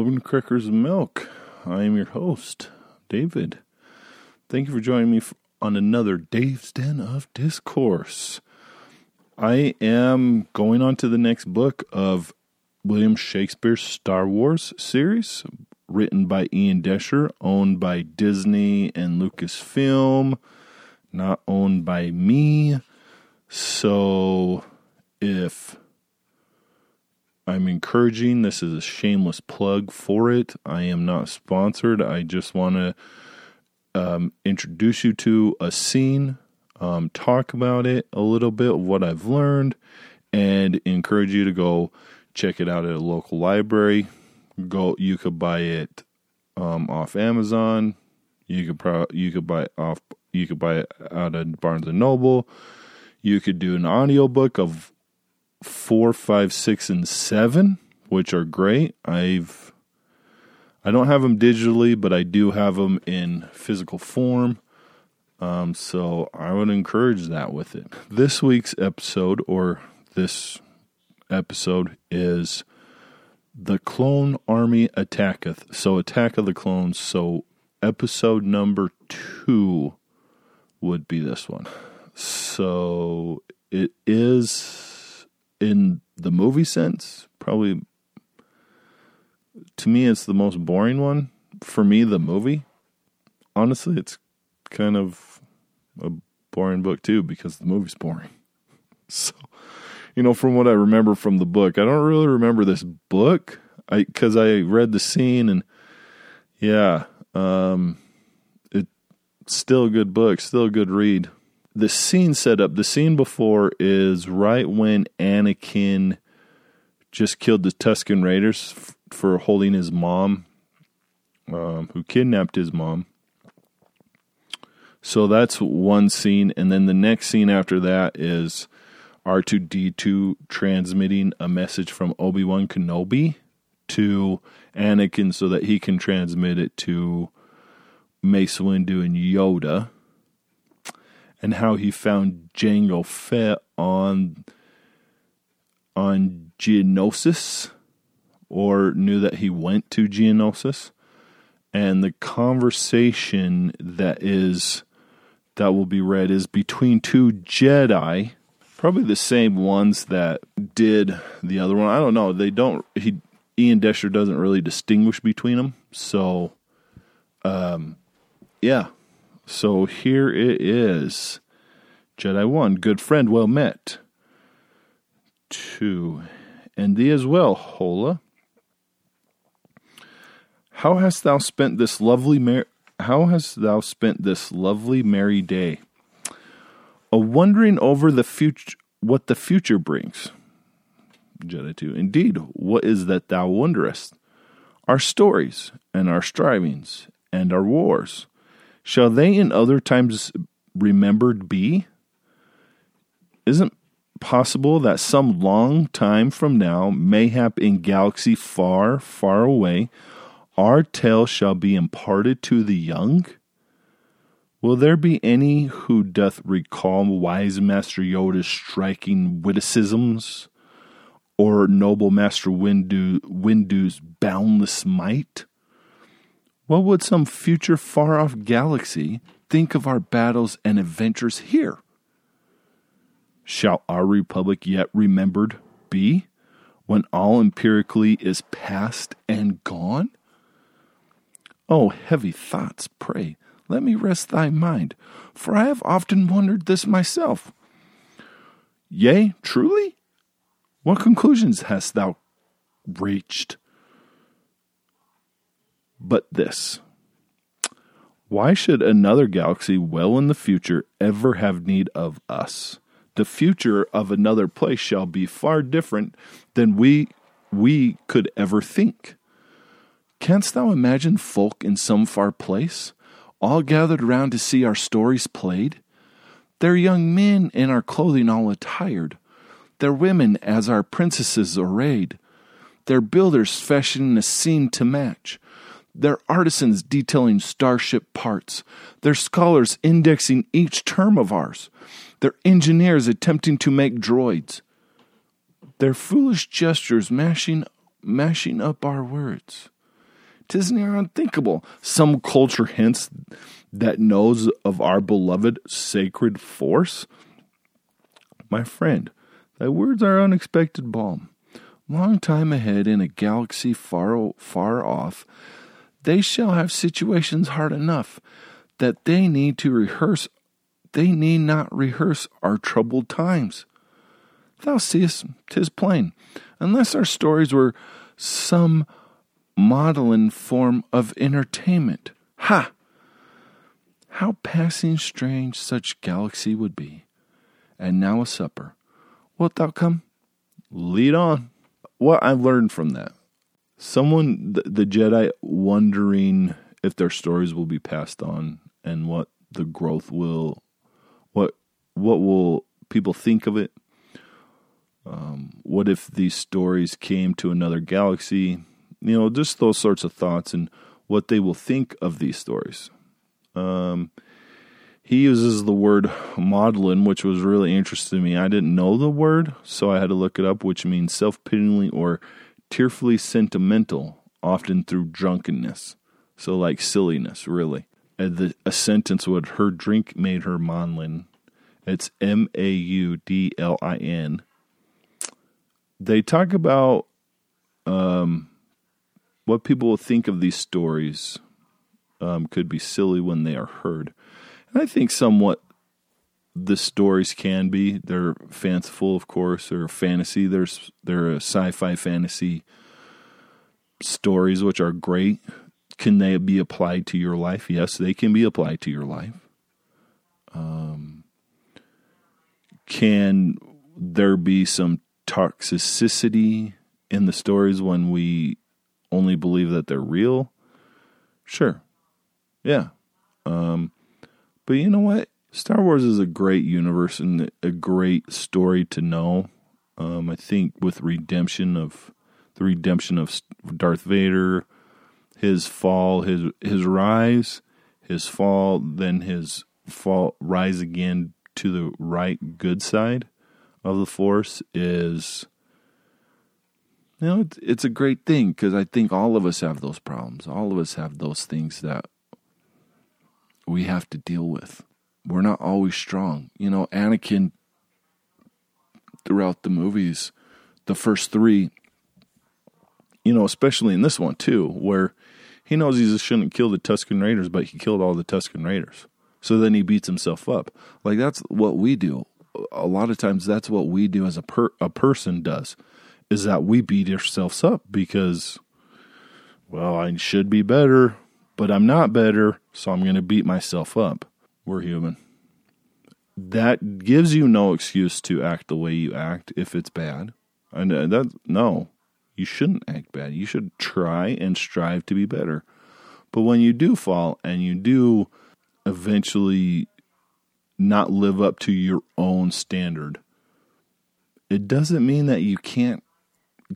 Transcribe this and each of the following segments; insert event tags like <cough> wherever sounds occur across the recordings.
Welcome to Crackers and Milk. I am your host, David. Thank you for joining me on another Dave's Den of Discourse. I am going on to the next book of William Shakespeare's Star Wars series, written by Ian Doescher, owned by Disney and Lucasfilm, not owned by me. So if I'm encouraging. This is a shameless plug for it. I am not sponsored. I just want to um, introduce you to a scene, um, talk about it a little bit, what I've learned, and encourage you to go check it out at a local library. Go, you could buy it um, off Amazon. You could pro- you could buy off. You could buy it out of Barnes and Noble. You could do an audiobook of four, five, six, and seven, which are great. I've I don't have them digitally, but I do have them in physical form. Um, so I would encourage that with it. This week's episode, or this episode, is the Clone Army Attacketh. So Attack of the Clones. So episode number two would be this one. So it is in the movie sense, probably to me it's the most boring one. For me, the movie, honestly, it's kind of a boring book too because the movie's boring. <laughs> So, you know, from what I remember from the book, I don't really remember this book. I because I read the scene and yeah, um, it's still a good book, still a good read the scene set up, the scene before is right when Anakin just killed the Tusken Raiders f- for holding his mom, um, who kidnapped his mom. So that's one scene, and then the next scene after that is R two D two transmitting a message from Obi Wan Kenobi to Anakin so that he can transmit it to Mace Windu and Yoda and how he found Jango Fett on on Geonosis or knew that he went to Geonosis. And the conversation that is that will be read is between two Jedi probably the same ones that did the other one. I don't know. They don't he Ian Doescher doesn't really distinguish between them so um yeah so here it is. Jedi 1, good friend, well met. 2, and thee as well, Hola. How hast thou spent this lovely mer- how hast thou spent this lovely merry day? A wondering over the future what the future brings. Jedi 2. Indeed, what is that thou wonderest? Our stories and our strivings and our wars Shall they in other times remembered be? Isn't possible that some long time from now, mayhap in galaxy far, far away, our tale shall be imparted to the young? Will there be any who doth recall wise Master Yoda's striking witticisms, or noble Master Windu, Windu's boundless might? What would some future far off galaxy think of our battles and adventures here? Shall our republic yet remembered be when all empirically is past and gone? Oh, heavy thoughts, pray, let me rest thy mind, for I have often wondered this myself. Yea, truly? What conclusions hast thou reached? But this. Why should another galaxy well in the future ever have need of us? The future of another place shall be far different than we we could ever think. Canst thou imagine folk in some far place, all gathered round to see our stories played? Their young men in our clothing all attired, their women as our princesses arrayed, their builders fashioning a scene to match, their artisans detailing starship parts, their scholars indexing each term of ours, their engineers attempting to make droids, their foolish gestures mashing, mashing up our words, tis near unthinkable. Some culture hints that knows of our beloved sacred force. My friend, thy words are unexpected balm. Long time ahead in a galaxy far far off, they shall have situations hard enough that they need to rehearse they need not rehearse our troubled times. Thou seest, tis plain, unless our stories were some maudlin form of entertainment. Ha! How passing strange such galaxy would be. And now a supper. Wilt thou come? Lead on. What I learned from that. Someone, the, the Jedi, wondering if their stories will be passed on and what the growth will, what what will people think of it? Um, what if these stories came to another galaxy? You know, just those sorts of thoughts and what they will think of these stories. Um, he uses the word maudlin, which was really interesting to me. I didn't know the word, so I had to look it up, which means self pityingly or tearfully sentimental, often through drunkenness. So, like silliness, really. The, a sentence would her drink made her maudlin. It's M A U D L I N. They talk about um, what people will think of these stories um, could be silly when they are heard. And I think somewhat the stories can be. They're fanciful, of course. They're fantasy. There's they're sci-fi fantasy stories, which are great. Can they be applied to your life? Yes, they can be applied to your life. Um, can there be some toxicity in the stories when we only believe that they're real? Sure. Yeah. Um, but you know what? Star Wars is a great universe and a great story to know. Um, I think with redemption of the redemption of Darth Vader, his fall, his his rise, his fall, then his fall, rise again to the right good side of the Force is, you know, it's, it's a great thing because I think all of us have those problems. All of us have those things that we have to deal with. We're not always strong. You know, Anakin, throughout the movies, the first three, you know, especially in this one too, where he knows he shouldn't kill the Tusken Raiders, but he killed all the Tusken Raiders. So then he beats himself up. Like that's what we do. A lot of times that's what we do as a per, a person does is that we beat ourselves up because well, I should be better but I'm not better, so I'm going to beat myself up. We're human. That gives you no excuse to act the way you act if it's bad. And uh, that no, you shouldn't act bad. You should try and strive to be better. But when you do fall and you do eventually not live up to your own standard, it doesn't mean that you can't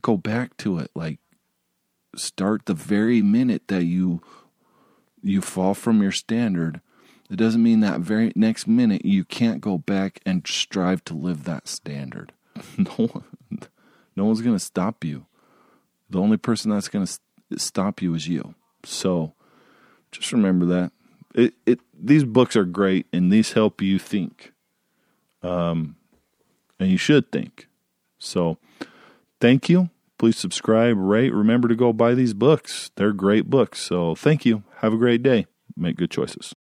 go back to it. Like, start the very minute that you you fall from your standard, it doesn't mean that very next minute you can't go back and strive to live that standard. <laughs> No one, no one's going to stop you. The only person that's going to stop you is you. So just remember that. It, it these books are great and these help you think. Um, and you should think. So thank you. Please subscribe, rate. Remember to go buy these books. They're great books. So thank you. Have a great day. Make good choices.